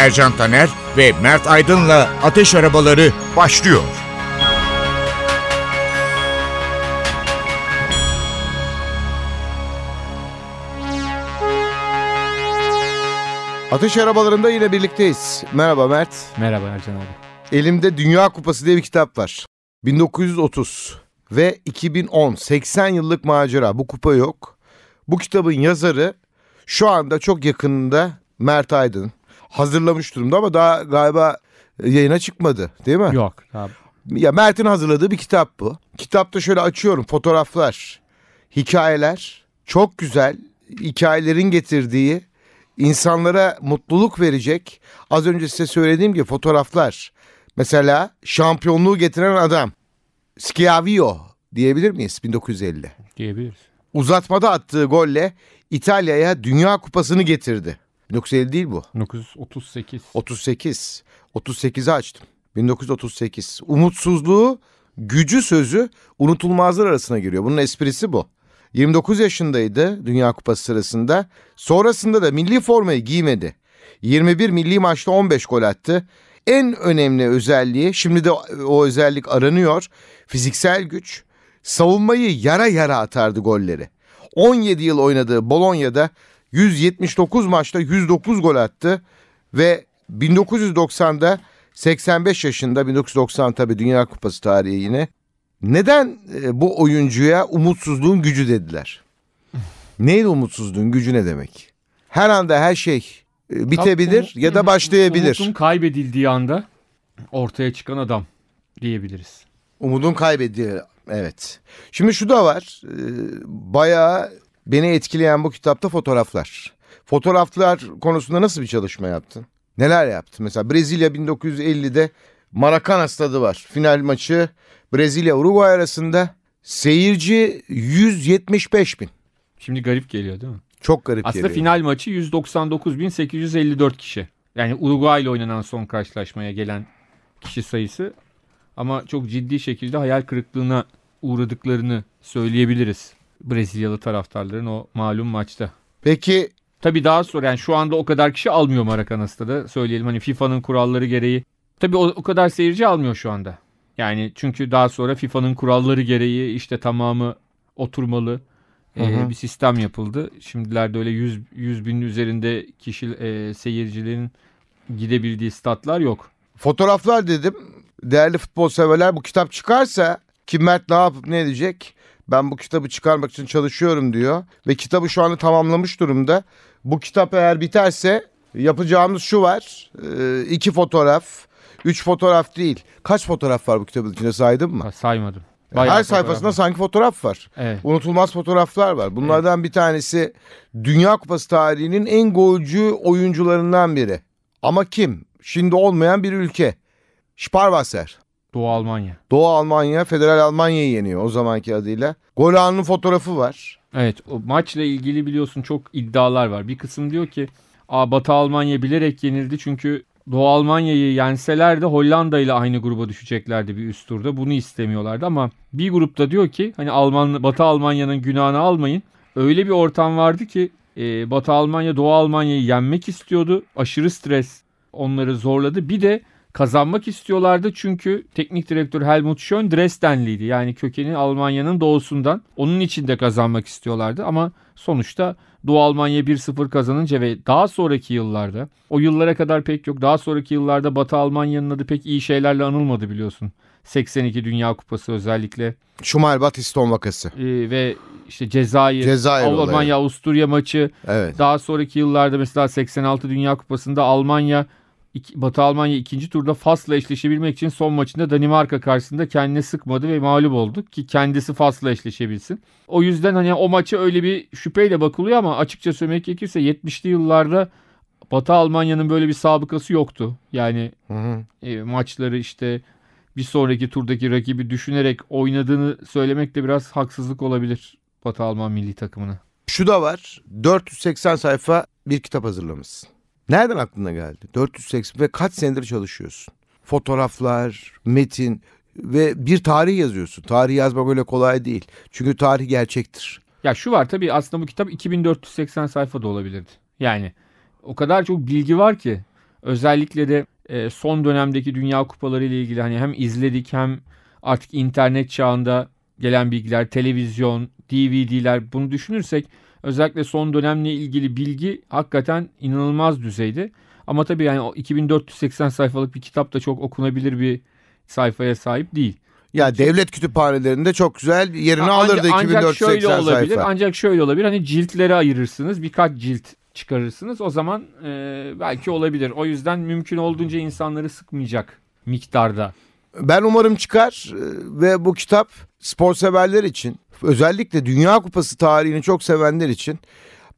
Ercan Taner ve Mert Aydın'la Ateş Arabaları başlıyor. Ateş arabalarında yine birlikteyiz. Merhaba Mert. Merhaba Ercan abi. Elimde Dünya Kupası diye bir kitap var. 1930 ve 2010 80 yıllık macera. Bu kupa yok. Bu kitabın yazarı şu anda çok yakınında Mert Aydın. Hazırlamış durumda ama daha galiba yayına çıkmadı değil mi? Yok abi. Ya Mert'in hazırladığı bir kitap bu. Kitapta şöyle açıyorum fotoğraflar, hikayeler. Çok güzel hikayelerin getirdiği insanlara mutluluk verecek. Az önce size söylediğim gibi fotoğraflar. Mesela şampiyonluğu getiren adam. Schiavio diyebilir miyiz 1950? Diyebiliriz. Uzatmada attığı golle İtalya'ya Dünya Kupası'nı getirdi. 1950 değil bu. 1938. 38. 38'i açtım. 1938. Umutsuzluğu, gücü sözü unutulmazlar arasına giriyor. Bunun esprisi bu. 29 yaşındaydı Dünya Kupası sırasında. Sonrasında da milli formayı giymedi. 21 milli maçta 15 gol attı. En önemli özelliği, şimdi de o özellik aranıyor. Fiziksel güç. Savunmayı yara yara atardı golleri. 17 yıl oynadığı Bolonya'da 179 maçta 109 gol attı ve 1990'da 85 yaşında 1990 tabii Dünya Kupası tarihi yine. Neden e, bu oyuncuya umutsuzluğun gücü dediler? Neydi umutsuzluğun gücü ne demek? Her anda her şey e, bitebilir ya da başlayabilir. Umutun kaybedildiği anda ortaya çıkan adam diyebiliriz. Umudun kaybediyor. Evet. Şimdi şu da var. E, bayağı beni etkileyen bu kitapta fotoğraflar. Fotoğraflar konusunda nasıl bir çalışma yaptın? Neler yaptın? Mesela Brezilya 1950'de Maracanã stadı var. Final maçı Brezilya Uruguay arasında seyirci 175 bin. Şimdi garip geliyor değil mi? Çok garip Aslında geliyor. final maçı 199.854 kişi. Yani Uruguay ile oynanan son karşılaşmaya gelen kişi sayısı. Ama çok ciddi şekilde hayal kırıklığına uğradıklarını söyleyebiliriz. Brezilyalı taraftarların o malum maçta. Peki Tabii daha sonra yani şu anda o kadar kişi almıyor Maracanã'da da söyleyelim hani FIFA'nın kuralları gereği. Tabii o, o kadar seyirci almıyor şu anda. Yani çünkü daha sonra FIFA'nın kuralları gereği işte tamamı oturmalı Hı hı. e, bir sistem yapıldı. Şimdilerde öyle 100, 100 binin üzerinde kişi e, seyircilerin gidebildiği statlar yok. fotoğraflar dedim. Değerli futbol severler bu kitap çıkarsa kim Mert ne yapıp ne edecek? Ben bu kitabı çıkarmak için çalışıyorum diyor. Ve kitabı şu anda tamamlamış durumda. Bu kitap eğer biterse yapacağımız şu var. Ee, iki fotoğraf. Üç fotoğraf değil. Kaç fotoğraf var bu kitabın içinde saydın mı? Ha, saymadım. Her Bayağı sayfasında fotoğraf var. sanki fotoğraf var. Evet. Unutulmaz fotoğraflar var. Bunlardan bir tanesi Dünya Kupası tarihinin en golcü oyuncularından biri. Ama kim? Şimdi olmayan bir ülke. Sparwasser. Doğu Almanya. Doğu Almanya, Federal Almanya'yı yeniyor o zamanki adıyla. Gol anının fotoğrafı var. Evet o maçla ilgili biliyorsun çok iddialar var. Bir kısım diyor ki Aa, Batı Almanya bilerek yenildi çünkü Doğu Almanya'yı yenseler de Hollanda ile aynı gruba düşeceklerdi bir üst turda. Bunu istemiyorlardı ama bir grupta diyor ki hani Alman Batı Almanya'nın günahını almayın. Öyle bir ortam vardı ki e, Batı Almanya Doğu Almanya'yı yenmek istiyordu. Aşırı stres onları zorladı. Bir de kazanmak istiyorlardı çünkü teknik direktör Helmut Schön Dresdenliydi. Yani kökeni Almanya'nın doğusundan. Onun için de kazanmak istiyorlardı ama sonuçta Doğu Almanya 1-0 kazanınca ve daha sonraki yıllarda o yıllara kadar pek yok. Daha sonraki yıllarda Batı Almanya'nın adı pek iyi şeylerle anılmadı biliyorsun. 82 Dünya Kupası özellikle Schumacher-Batiston vakası. Ee, ve işte Cezayir, Cezayir olayı. Almanya Avusturya maçı Evet. daha sonraki yıllarda mesela 86 Dünya Kupası'nda Almanya iki- Batı Almanya ikinci turda Fas'la eşleşebilmek için son maçında Danimarka karşısında kendini sıkmadı ve mağlup oldu ki kendisi Fas'la eşleşebilsin. O yüzden hani o maça öyle bir şüpheyle bakılıyor ama açıkça söylemek gerekirse 70'li yıllarda Batı Almanya'nın böyle bir sabıkası yoktu. Yani Hı hı. e, maçları işte bir sonraki turdaki rakibi düşünerek oynadığını söylemek de biraz haksızlık olabilir Batı Alman milli takımına. Şu da var. 480 sayfa bir kitap hazırlamışsın. Nereden aklına geldi? 480 ve kaç senedir çalışıyorsun? Fotoğraflar, metin ve bir tarih yazıyorsun. Tarih yazmak öyle kolay değil. Çünkü tarih gerçektir. Ya şu var tabii aslında bu kitap 2480 sayfa da olabilirdi. Yani o kadar çok bilgi var ki özellikle de e, son dönemdeki Dünya Kupaları ile ilgili hani hem izledik hem artık internet çağında gelen bilgiler, televizyon, DVD'ler bunu düşünürsek özellikle son dönemle ilgili bilgi hakikaten inanılmaz düzeyde. Ama tabii yani o 2480 sayfalık bir kitap da çok okunabilir bir sayfaya sahip değil. Ya devlet kütüphanelerinde çok güzel yerini Ha, alırdı ancak, ancak 2480 şöyle olabilir. sayfa. Ancak şöyle olabilir. Hani ciltlere ayırırsınız. Birkaç cilt çıkarırsınız. O zaman e, belki olabilir. O yüzden mümkün olduğunca insanları sıkmayacak miktarda. Ben umarım çıkar e, ve bu kitap spor severler için özellikle Dünya Kupası tarihini çok sevenler için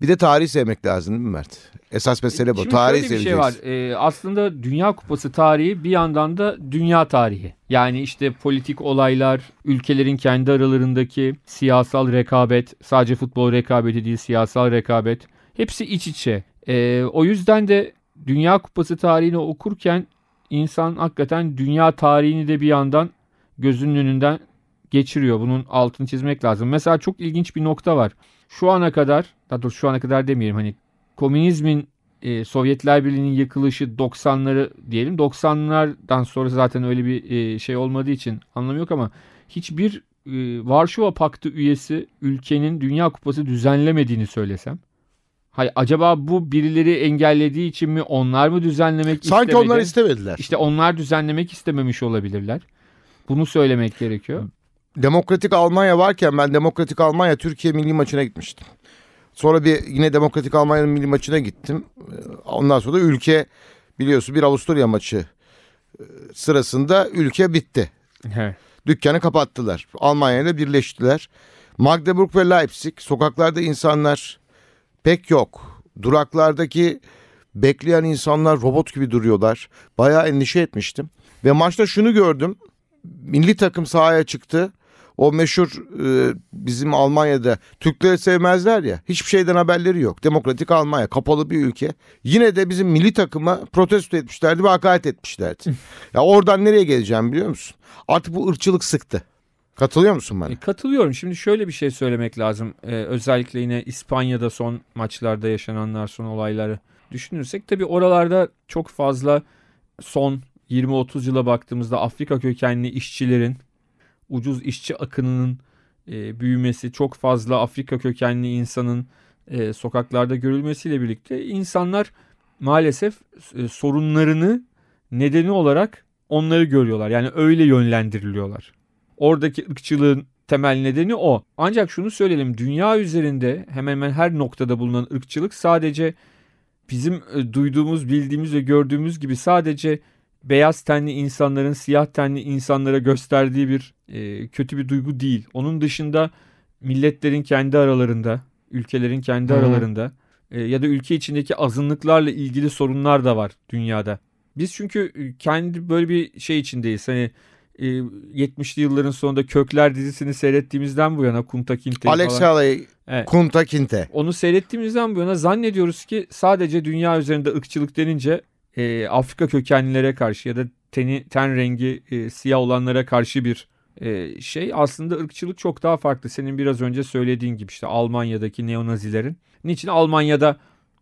bir de tarih sevmek lazım değil mi Mert? Esas mesele bu. Şimdi tarih şöyle bir şey var. seveceksin. E, aslında Dünya Kupası tarihi bir yandan da dünya tarihi. Yani işte politik olaylar, ülkelerin kendi aralarındaki siyasal rekabet, sadece futbol rekabeti değil siyasal rekabet. Hepsi iç içe. E, o yüzden de Dünya Kupası tarihini okurken insan hakikaten dünya tarihini de bir yandan gözünün önünden geçiriyor. Bunun altını çizmek lazım. Mesela çok ilginç bir nokta var. Şu ana kadar, daha doğrusu şu ana kadar demeyelim hani komünizmin e, Sovyetler Birliği'nin yıkılışı 90'ları diyelim. 90'lardan sonra zaten öyle bir e, şey olmadığı için anlamı yok ama hiçbir e, Varşova Paktı üyesi ülkenin Dünya Kupası düzenlemediğini söylesem. Hay acaba bu birileri engellediği için mi onlar mı düzenlemek Sanki istemedi? onlar istemediler. İşte onlar düzenlemek istememiş olabilirler. Bunu söylemek gerekiyor. Demokratik Almanya varken ben Demokratik Almanya Türkiye milli maçına gitmiştim. Sonra bir yine Demokratik Almanya'nın milli maçına gittim. Ee, Ondan sonra da ülke biliyorsun bir Avusturya maçı e, sırasında ülke bitti. He. Dükkanı kapattılar. Almanya ile birleştiler. Magdeburg ve Leipzig sokaklarda insanlar pek yok. Duraklardaki bekleyen insanlar robot gibi duruyorlar. Bayağı endişe etmiştim. Ve maçta şunu gördüm. Milli takım sahaya çıktı. O meşhur e, bizim Almanya'da Türkleri sevmezler ya. Hiçbir şeyden haberleri yok. Demokratik Almanya kapalı bir ülke. Yine de bizim milli takıma protesto etmişlerdi ve hakaret etmişlerdi. ya oradan nereye geleceğim biliyor musun? Artık bu ırkçılık sıktı. Katılıyor musun bana? E, Katılıyorum. Şimdi şöyle bir şey söylemek lazım. Ee, özellikle yine İspanya'da son maçlarda yaşananlar, son olayları düşünürsek tabii oralarda çok fazla son 20-30 yıla baktığımızda Afrika kökenli işçilerin ucuz işçi akınının e, büyümesi, çok fazla Afrika kökenli insanın e, sokaklarda görülmesiyle birlikte insanlar maalesef e, sorunlarını nedeni olarak onları görüyorlar. Yani öyle yönlendiriliyorlar. Oradaki ırkçılığın temel nedeni o. Ancak şunu söyleyelim. Dünya üzerinde hemen hemen her noktada bulunan ırkçılık sadece bizim e, duyduğumuz, bildiğimiz ve gördüğümüz gibi sadece beyaz tenli insanların siyah tenli insanlara gösterdiği bir e, kötü bir duygu değil. Onun dışında milletlerin kendi aralarında, ülkelerin kendi Hı aralarında e, ya da ülke içindeki azınlıklarla ilgili sorunlar da var dünyada. Biz çünkü e, kendi böyle bir şey içindeyiz. Hani e, 70'li yılların sonunda Kökler dizisini seyrettiğimizden bu yana Kunta Kinte Alex. Haley, Evet. Kunta Kinte. Onu seyrettiğimizden bu yana zannediyoruz ki sadece dünya üzerinde ırkçılık denince e, Afrika kökenlilere karşı ya da teni, ten rengi e, siyah olanlara karşı bir e, şey. Aslında ırkçılık çok daha farklı. Senin biraz önce söylediğin gibi işte Almanya'daki neonazilerin. Niçin Almanya'da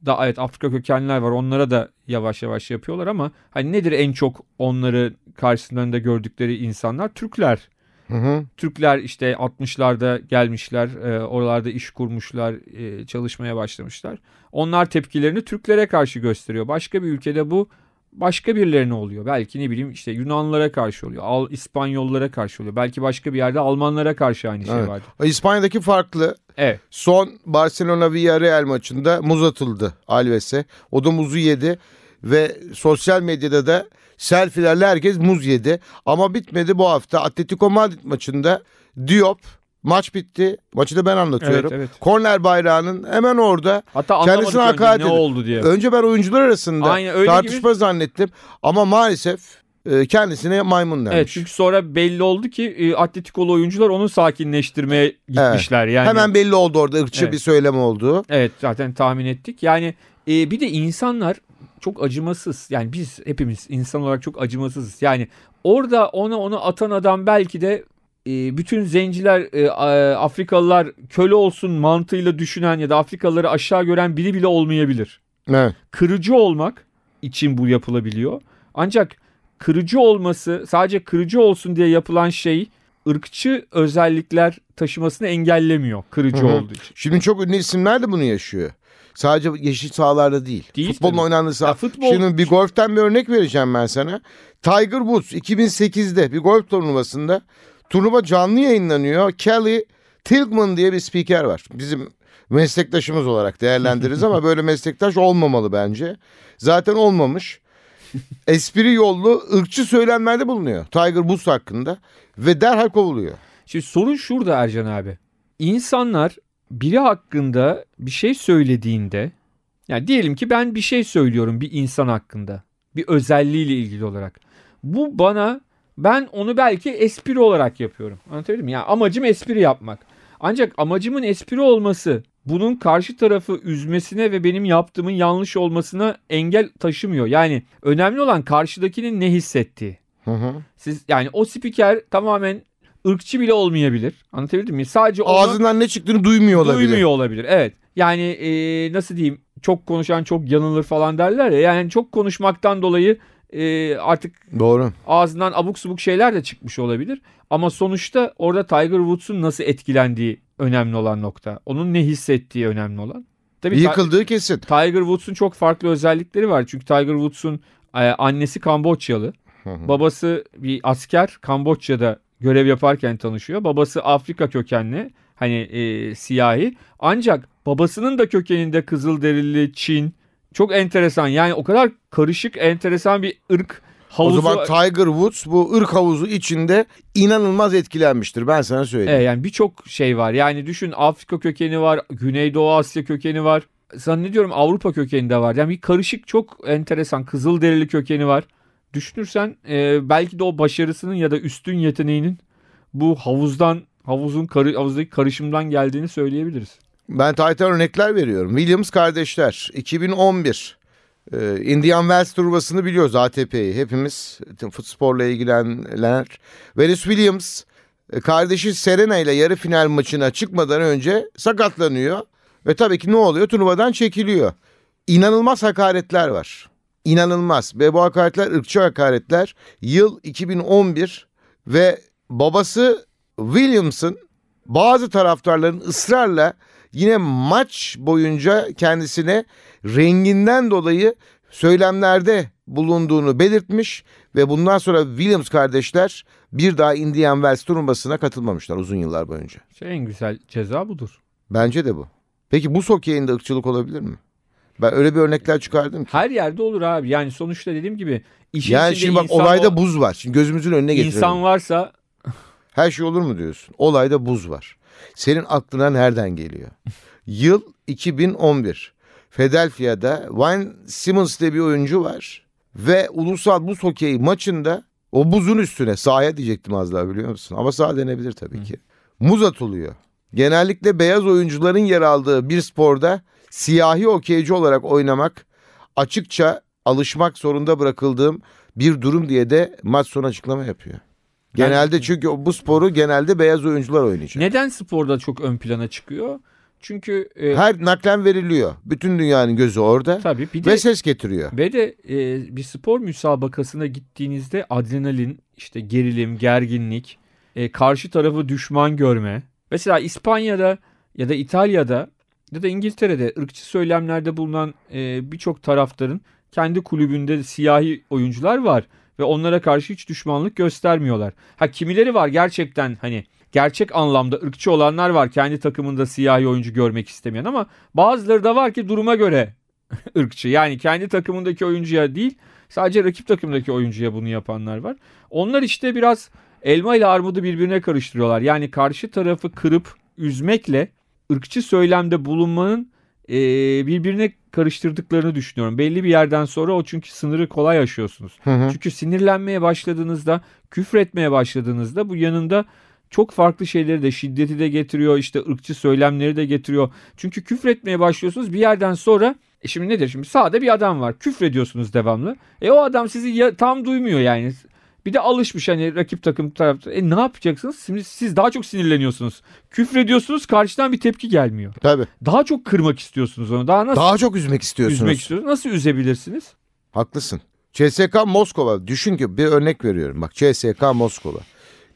da evet Afrika kökenliler var. Onlara da yavaş yavaş yapıyorlar ama hani nedir en çok onları karşısında gördükleri insanlar? Türkler. Hı hı. Türkler işte 60'larda gelmişler, e, oralarda iş kurmuşlar, e, çalışmaya başlamışlar. Onlar tepkilerini Türklere karşı gösteriyor. Başka bir ülkede bu başka birilerine oluyor. Belki ne bileyim işte Yunanlılara karşı oluyor, Al, İspanyollara karşı oluyor. Belki başka bir yerde Almanlara karşı aynı şey Evet. vardı. İspanya'daki farklı. Evet. Son Barcelona Villarreal maçında muz atıldı Alves'e. O da muzu yedi ve sosyal medyada da selfielerle herkes muz yedi. Ama bitmedi bu hafta Atletico Madrid maçında Diop Maç bitti. Maçı da ben anlatıyorum. Evet, evet. Korner bayrağının hemen orada. Hatta Kendisine önce hakaret ne edin. oldu diye. Önce ben oyuncular arasında Aynen, öyle tartışma zannettim. Ama maalesef e, kendisine maymun demiş. Evet çünkü sonra belli oldu ki e, Atletikolu oyuncular onu sakinleştirmeye gitmişler. Yani Hemen belli oldu orada ırkçı Evet. bir söylem olduğu. Evet zaten tahmin ettik. Yani e, bir de insanlar çok acımasız. Yani biz hepimiz insan olarak çok acımasızız. Yani orada ona onu atan adam belki de e, bütün zenciler, e, Afrikalılar köle olsun mantığıyla düşünen ya da Afrikalıları aşağı gören biri bile olmayabilir. Evet. Kırıcı olmak için bu yapılabiliyor. Ancak kırıcı olması sadece kırıcı olsun diye yapılan şey ırkçı özellikler taşımasını engellemiyor kırıcı Hı hı. olduğu için. Şimdi çok ünlü isimler de bunu yaşıyor. Sadece yeşil sahalarda değil. Değil Futbolun tabii. oynandığı saha. Ya futbol- Şimdi bir golften bir örnek vereceğim ben sana. Tiger Woods 2008'de bir golf turnuvasında turnuva canlı yayınlanıyor. Kelly Tilghman diye bir spiker var. Bizim meslektaşımız olarak değerlendiririz ama böyle meslektaş olmamalı bence. Zaten olmamış. Espri yollu ırkçı söylemlerde bulunuyor. Tiger Woods hakkında ve derhal kovuluyor. Şimdi sorun şurada Ercan abi. İnsanlar biri hakkında bir şey söylediğinde yani diyelim ki ben bir şey söylüyorum bir insan hakkında. Bir özelliğiyle ilgili olarak. Bu bana ben onu belki espri olarak yapıyorum. Anlatabildim mi? Yani amacım espri yapmak. Ancak amacımın espri olması bunun karşı tarafı üzmesine ve benim yaptığımın yanlış olmasına engel taşımıyor. Yani önemli olan karşıdakinin ne hissettiği. Hı hı. Siz yani o spiker tamamen ırkçı bile olmayabilir. Anlatabildim mi? Sadece Ağzından ne çıktığını duymuyor olabilir. duymuyor olabilir. Evet. Yani e, nasıl diyeyim? Çok konuşan çok yanılır falan derler ya. Yani çok konuşmaktan dolayı e, artık Doğru. ağzından abuk subuk şeyler de çıkmış olabilir. Ama sonuçta orada Tiger Woods'un nasıl etkilendiği önemli olan nokta. Onun ne hissettiği önemli olan. Tabii Yıkıldığı kesin. Tiger Woods'un çok farklı özellikleri var. Çünkü Tiger Woods'un e, annesi Kamboçyalı. Hı hı. Babası bir asker Kamboçya'da görev yaparken tanışıyor. Babası Afrika kökenli hani e, siyahi. Ancak babasının da kökeninde Kızılderili, Çin. Çok enteresan yani o kadar karışık enteresan bir ırk havuzu. O zaman Tiger Woods bu ırk havuzu içinde inanılmaz etkilenmiştir. Ben sana söyleyeyim. Evet, yani birçok şey var. Yani düşün Afrika kökeni var, Güneydoğu Asya kökeni var. Zannediyorum Avrupa kökeni de var. Yani bir karışık çok enteresan Kızılderili kökeni var. Düşünürsen e, belki de o başarısının ya da üstün yeteneğinin bu havuzdan havuzun karı, havuzdaki karışımdan geldiğini söyleyebiliriz. Ben tarihten örnekler veriyorum. Williams kardeşler 2011 e, Indian Wells turnuvasını biliyoruz ATP'yi. Hepimiz futsporla ilgilenenler. Venus Williams e, kardeşi Serena ile yarı final maçına çıkmadan önce sakatlanıyor. Ve tabii ki ne oluyor? Turnuvadan çekiliyor. İnanılmaz hakaretler var. İnanılmaz. Ve bu hakaretler ırkçı hakaretler. Yıl 2011 ve babası Williams'ın bazı taraftarların ısrarla yine maç boyunca kendisine renginden dolayı söylemlerde bulunduğunu belirtmiş ve bundan sonra Williams kardeşler bir daha Indian Wells turnuvasına katılmamışlar uzun yıllar boyunca. Şey, en güzel ceza budur. Bence de bu. Peki bu hokeyinde ırkçılık olabilir mi? Ben öyle bir örnekler çıkardım ki. Her yerde olur abi. Yani sonuçta dediğim gibi işin Yani şimdi bak olayda o- buz var. Şimdi gözümüzün önüne getirelim. insan varsa Her şey olur mu diyorsun? Olayda buz var. Senin aklına nereden geliyor? Yıl 2011. Philadelphia'da Wayne Simmons diye bir oyuncu var. Ve ulusal buz hokeyi maçında o buzun üstüne sahaya diyecektim az daha biliyor musun? Ama saha denebilir tabii ki. Muz atılıyor. Genellikle beyaz oyuncuların yer aldığı bir sporda siyahi hokeyci olarak oynamak açıkça alışmak zorunda bırakıldığım bir durum diye de maç sonu açıklama yapıyor. Genelde çünkü bu sporu genelde beyaz oyuncular oynayacak. neden sporda çok ön plana çıkıyor? Çünkü e, Her naklen veriliyor. Bütün dünyanın gözü orada tabii bir de ve ses getiriyor. Ve de e, bir spor müsabakasına gittiğinizde adrenalin, işte gerilim, gerginlik, e, karşı tarafı düşman görme. Mesela İspanya'da ya da İtalya'da ya da İngiltere'de ırkçı söylemlerde bulunan e, birçok taraftarın kendi kulübünde siyahi oyuncular var ve onlara karşı hiç düşmanlık göstermiyorlar. Ha kimileri var gerçekten hani gerçek anlamda ırkçı olanlar var kendi takımında siyahi oyuncu görmek istemeyen ama bazıları da var ki duruma göre ırkçı. Yani kendi takımındaki oyuncuya değil sadece rakip takımdaki oyuncuya bunu yapanlar var. Onlar işte biraz elma ile armudu birbirine karıştırıyorlar. Yani karşı tarafı kırıp üzmekle ırkçı söylemde bulunmanın e, birbirine karıştırdıklarını düşünüyorum. Belli bir yerden sonra o çünkü sınırı kolay aşıyorsunuz. Hı hı. Çünkü sinirlenmeye başladığınızda, küfretmeye başladığınızda bu yanında çok farklı şeyleri de şiddeti de getiriyor işte ırkçı söylemleri de getiriyor. Çünkü küfretmeye başlıyorsunuz bir yerden sonra e şimdi nedir şimdi sağda bir adam var küfrediyorsunuz devamlı. E o adam sizi ya, tam duymuyor yani. Bir de alışmış hani rakip takım tarafta. E ne yapacaksınız? Şimdi siz daha çok sinirleniyorsunuz. Küfrediyorsunuz karşıdan bir tepki gelmiyor. Tabii. Daha çok kırmak istiyorsunuz onu. Daha nasıl Daha çok üzmek istiyorsunuz. üzmek istiyorsunuz? Nasıl üzebilirsiniz? Haklısın. CSK Moskova düşün ki bir örnek veriyorum bak CSK Moskova.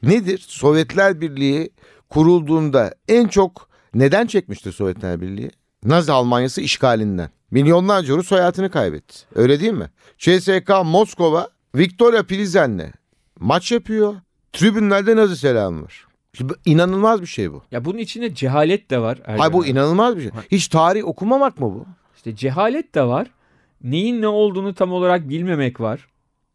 Nedir? Sovyetler Birliği kurulduğunda en çok neden çekmişti Sovyetler Birliği? Nazi Almanyası işgalinden. Milyonlarca Rus hayatını kaybetti. Öyle değil mi? CSK Moskova Victoria Plizen'le maç yapıyor. Tribünlerde Nazi selamı var. Şimdi inanılmaz bir şey bu. Ya bunun içinde cehalet de var. Ercan Hayır bu abi. inanılmaz bir şey. Hiç tarih okumamak mı bu? İşte cehalet de var. Neyin ne olduğunu tam olarak bilmemek var.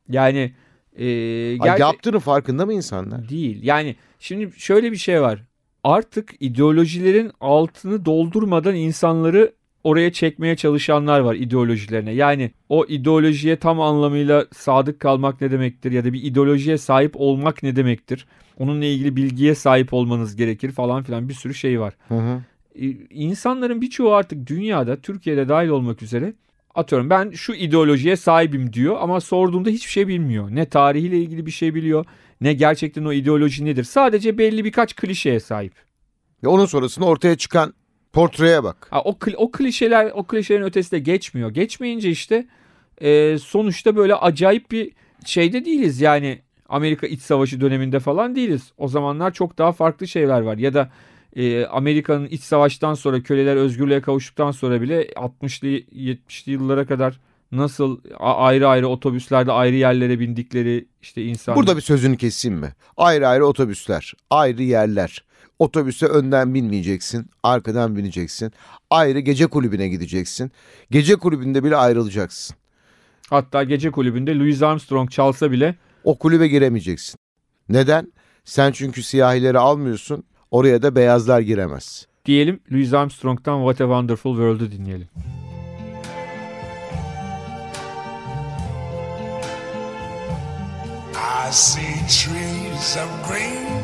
Yani e, Ay, gerçi- yaptığının farkında mı insanlar? değil. Yani şimdi şöyle bir şey var. Artık ideolojilerin altını doldurmadan insanları oraya çekmeye çalışanlar var ideolojilerine. Yani o ideolojiye tam anlamıyla sadık kalmak ne demektir ya da bir ideolojiye sahip olmak ne demektir? Onunla ilgili bilgiye sahip olmanız gerekir falan filan bir sürü şey var. Hı hı. e, insanların birçoğu artık dünyada Türkiye'de dahil olmak üzere atıyorum ben şu ideolojiye sahibim diyor ama sorduğunda hiçbir şey bilmiyor. Ne tarihiyle ilgili bir şey biliyor ne gerçekten o ideoloji nedir. Sadece belli birkaç klişeye sahip. Ve onun sonrasında ortaya çıkan portreye bak. Ha, o, kli- o klişeler o klişelerin ötesi de geçmiyor. Geçmeyince işte e, sonuçta böyle acayip bir şeyde değiliz yani Amerika İç Savaşı döneminde falan değiliz. O zamanlar çok daha farklı şeyler var ya da e, Amerika'nın iç savaştan sonra köleler özgürlüğe kavuştuktan sonra bile 60'lı 70'li yıllara kadar nasıl ayrı ayrı otobüslerde ayrı yerlere bindikleri işte insan Burada bir sözünü keseyim mi? Ayrı ayrı otobüsler, ayrı yerler. Otobüse önden binmeyeceksin, arkadan bineceksin. Ayrı gece kulübüne gideceksin. Gece kulübünde bile ayrılacaksın. hatta gece kulübünde Louis Armstrong çalsa bile O kulübe giremeyeceksin. Neden? Sen çünkü siyahileri almıyorsun, oraya da beyazlar giremez. diyelim Louis Armstrong'dan What a Wonderful World'u dinleyelim. I see trees of green,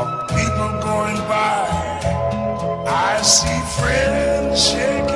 of people going by. I see friends shaking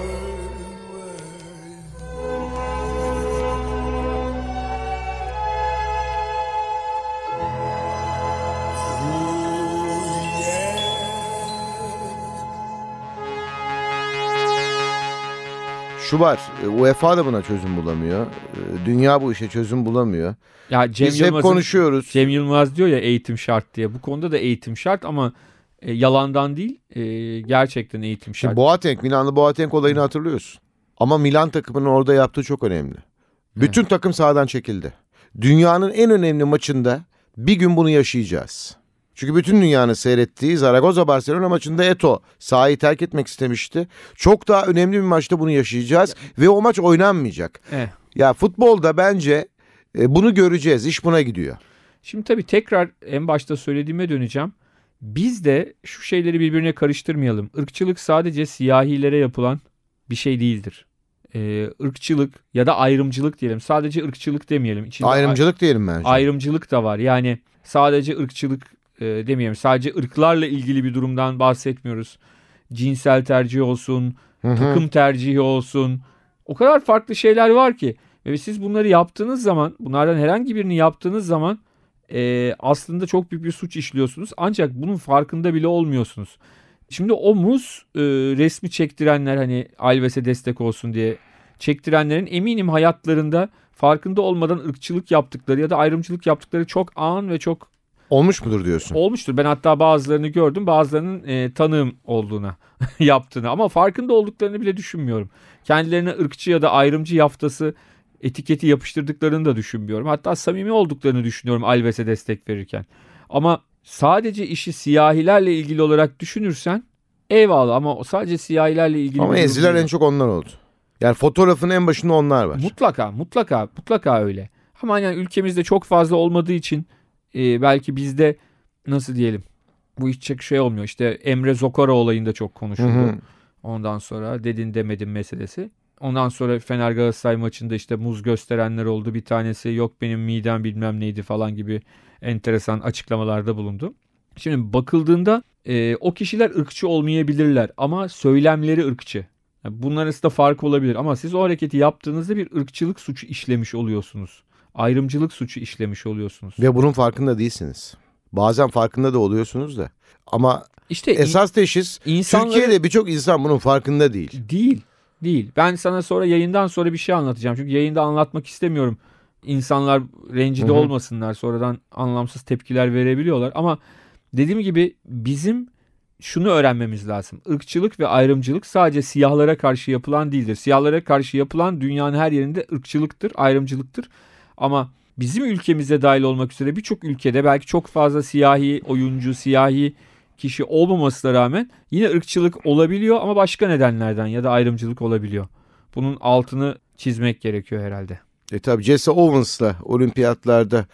şu var. e, UEFA da buna çözüm bulamıyor. E, Dünya bu işe çözüm bulamıyor. Ya Cem Biz hep Yılmaz'ın- konuşuyoruz. Cem Yılmaz diyor ya eğitim şart diye. Bu konuda da eğitim şart ama e, yalandan değil e, gerçekten eğitim şart. Şimdi Boateng, Milanlı Boateng olayını hatırlıyorsun. Ama Milan takımının orada yaptığı çok önemli. Bütün takım sahadan çekildi. Dünyanın en önemli maçında bir gün bunu yaşayacağız. Çünkü bütün dünyanın seyrettiği Zaragoza Barcelona maçında Eto sahayı terk etmek istemişti. Çok daha önemli bir maçta bunu yaşayacağız ve o maç oynanmayacak. Eh. Ya futbolda bence e, bunu göreceğiz. İş buna gidiyor. Şimdi tabii tekrar en başta söylediğime döneceğim. Biz de şu şeyleri birbirine karıştırmayalım. Irkçılık sadece siyahilere yapılan bir şey değildir. Ee, ırkçılık ya da ayrımcılık diyelim. Sadece ırkçılık demeyelim. İçinde Ayrımcılık diyelim bence. ayrımcılık da var. Yani sadece ırkçılık e, demeyelim. Sadece ırklarla ilgili bir durumdan bahsetmiyoruz. Cinsel tercih olsun, Hı hı. takım tercihi olsun. O kadar farklı şeyler var ki. Ve siz bunları yaptığınız zaman, bunlardan herhangi birini yaptığınız zaman e, aslında çok büyük bir suç işliyorsunuz. Ancak bunun farkında bile olmuyorsunuz. Şimdi o muz e, resmi çektirenler hani Alves'e destek olsun diye çektirenlerin eminim hayatlarında farkında olmadan ırkçılık yaptıkları ya da ayrımcılık yaptıkları çok an ve çok Olmuş mudur diyorsun? olmuştur. Ben hatta bazılarını gördüm bazılarının e, tanığım olduğuna yaptığını ama farkında olduklarını bile düşünmüyorum. Kendilerine ırkçı ya da ayrımcı yaftası etiketi yapıştırdıklarını da düşünmüyorum. Hatta samimi olduklarını düşünüyorum Alves'e destek verirken. Ama sadece işi siyahilerle ilgili olarak düşünürsen eyvallah ama sadece siyahilerle ilgili Ama eziler en çok onlar oldu. Yani fotoğrafın en başında onlar var. Mutlaka mutlaka mutlaka öyle. Ama yani ülkemizde çok fazla olmadığı için e, belki bizde nasıl diyelim bu hiç çok şey olmuyor. İşte Emre Zokora olayında çok Hı konuşuldu. hı. Ondan sonra dedin demedin meselesi. Ondan sonra Fener Galatasaray maçında işte muz gösterenler oldu. Bir tanesi yok benim midem bilmem neydi falan gibi enteresan açıklamalarda bulundu. Şimdi bakıldığında e, o kişiler ırkçı olmayabilirler ama söylemleri ırkçı. Yani bunlar arasında fark olabilir ama siz o hareketi yaptığınızda bir ırkçılık suçu işlemiş oluyorsunuz. Ayrımcılık suçu işlemiş oluyorsunuz. Ve bunun farkında değilsiniz. Bazen farkında da oluyorsunuz da. Ama İşte esas teşhis insanları- Türkiye'de birçok insan bunun farkında değil. Değil. Değil. Ben sana sonra yayından sonra bir şey anlatacağım. Çünkü yayında anlatmak istemiyorum. İnsanlar rencide Hı hı. olmasınlar. Sonradan anlamsız tepkiler verebiliyorlar. Ama dediğim gibi bizim şunu öğrenmemiz lazım. Irkçılık ve ayrımcılık sadece siyahlara karşı yapılan değildir. Siyahlara karşı yapılan dünyanın her yerinde ırkçılıktır, ayrımcılıktır. Ama bizim ülkemize dahil olmak üzere birçok ülkede belki çok fazla siyahi oyuncu, siyahi kişi olmamasına rağmen yine ırkçılık olabiliyor ama başka nedenlerden ya da ayrımcılık olabiliyor. Bunun altını çizmek gerekiyor herhalde. E tabi Jesse Owens'la olimpiyatlarda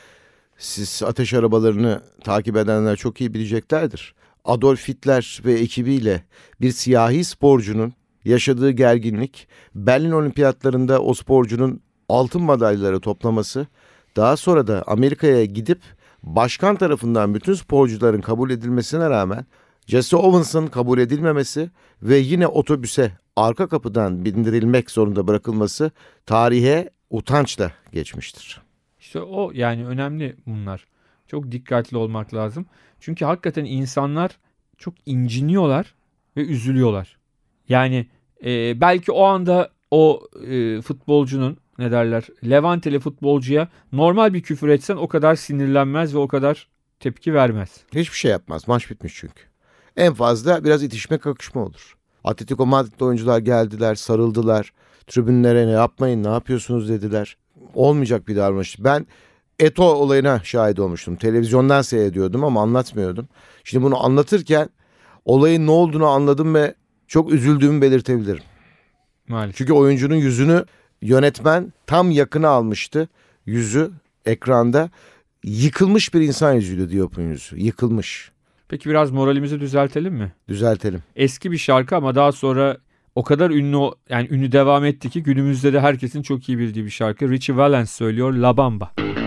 siz ateş arabalarını takip edenler çok iyi bileceklerdir. Adolf Hitler ve ekibiyle bir siyahi sporcunun yaşadığı gerginlik, Berlin olimpiyatlarında o sporcunun altın madalyaları toplaması, daha sonra da Amerika'ya gidip başkan tarafından bütün sporcuların kabul edilmesine rağmen Jesse Owens'ın kabul edilmemesi ve yine otobüse arka kapıdan bindirilmek zorunda bırakılması tarihe utançla geçmiştir. İşte o yani önemli bunlar. Çok dikkatli olmak lazım. Çünkü hakikaten insanlar çok inciniyorlar ve üzülüyorlar. Yani e, belki o anda o e, futbolcunun ne derler Levanteli futbolcuya normal bir küfür etsen o kadar sinirlenmez ve o kadar tepki vermez. Hiçbir şey yapmaz. Maç bitmiş çünkü. En fazla biraz itişme kakışma olur. Atletico Madrid'de oyuncular geldiler, sarıldılar. Tribünlere ne yapmayın, ne yapıyorsunuz dediler. Olmayacak bir davranış. Ben Eto olayına şahit olmuştum. Televizyondan seyrediyordum ama anlatmıyordum. Şimdi bunu anlatırken olayın ne olduğunu anladım ve çok üzüldüğümü belirtebilirim. Maalesef. Çünkü oyuncunun yüzünü yönetmen tam yakına almıştı. Yüzü ekranda yıkılmış bir insan yüzüydü Diop'un yüzü. Yıkılmış. Peki biraz moralimizi düzeltelim mi? Düzeltelim. Eski bir şarkı ama daha sonra o kadar ünlü yani ünlü devam etti ki günümüzde de herkesin çok iyi bildiği bir şarkı. Richie Valens söylüyor La Bamba. Para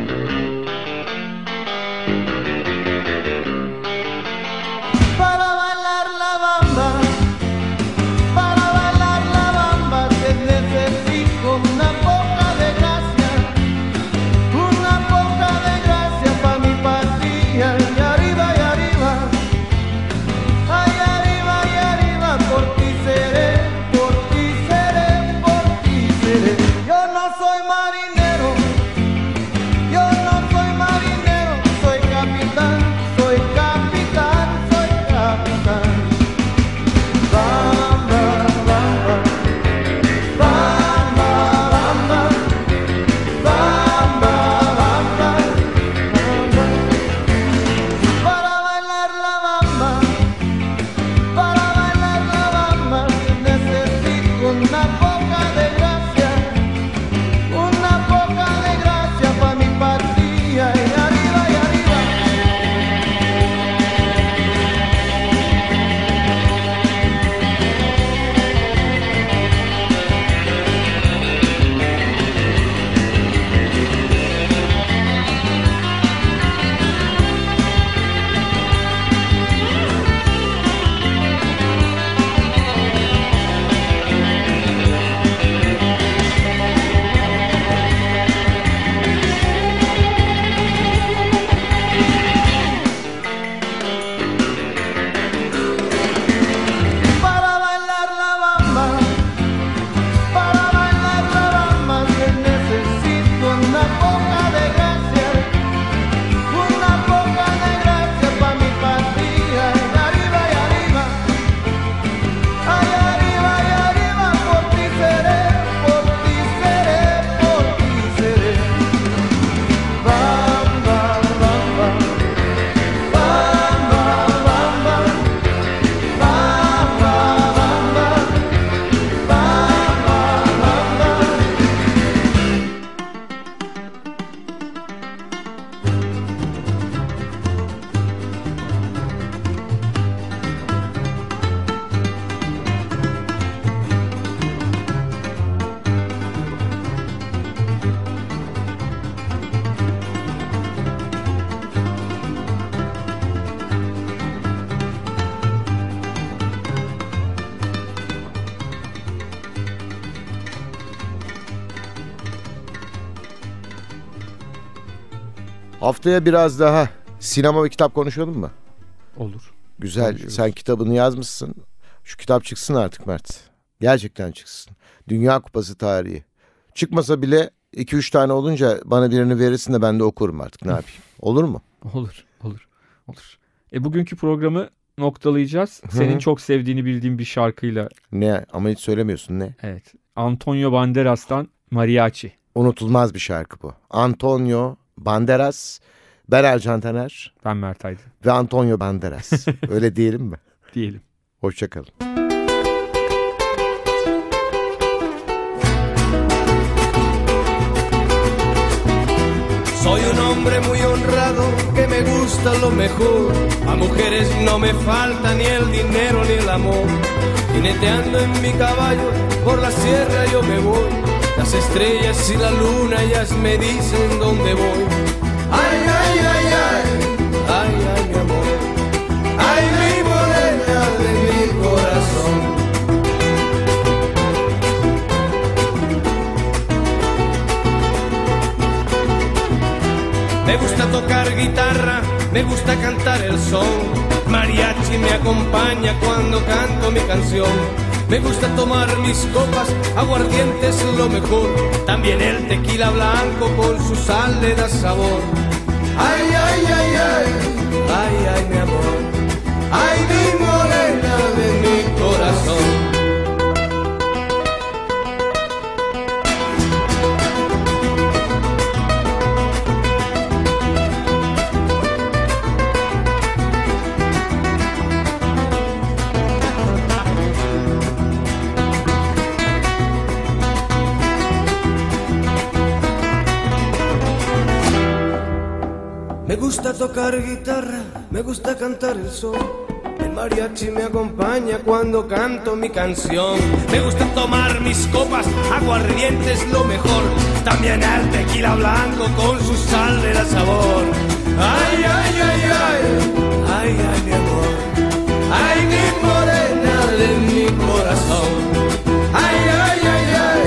Haftaya biraz daha sinema ve kitap konuşalım mı? Olur. Güzel. Konuşuruz. Sen kitabını yazmışsın. Şu kitap çıksın artık Mert. Gerçekten çıksın. Dünya Kupası tarihi. Çıkmasa bile 2-3 tane olunca bana birini verirsin de ben de okurum artık ne yapayım. Olur mu? Olur, olur, olur. E bugünkü programı noktalayacağız. Senin çok sevdiğini bildiğim bir şarkıyla. Ne ama hiç söylemiyorsun ne? Evet. Antonio Banderas'tan Mariachi. Unutulmaz bir şarkı bu. Antonio Banderas, ben Ercan Taner Ben Mert Aydın ve Antonio Banderas. Öyle diyelim mi? diyelim. Hoşçakalın. Soy un hombre muy honrado que me gusta lo mejor. A mujeres no me falta ni el dinero ni el amor. Jineteando en mi caballo por la sierra yo me voy. Las estrellas y la luna ellas me dicen dónde voy. Ay, ay, ay, ay, ay, ay, mi amor. Ay, mi morena de mi corazón. Me gusta tocar guitarra, me gusta cantar el son. Mariachi me acompaña cuando canto mi canción. Me gusta tomar mis copas, aguardiente es lo mejor. También el tequila blanco con su sal le da sabor. Ay, ay, ay, ay, ay, ay, mi amor. Ay, mi tocar guitarra, me gusta cantar el sol. El mariachi me acompaña cuando canto mi canción. Me gusta tomar mis copas, aguardiente es lo mejor. También el tequila blanco con su sal de la sabor. Ay, ay, ay, ay, ay, ay, mi amor. Ay, mi morena de mi corazón. Ay, ay, ay, ay,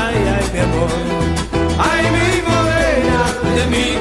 ay, ay, mi amor. Ay, mi morena de mi corazón.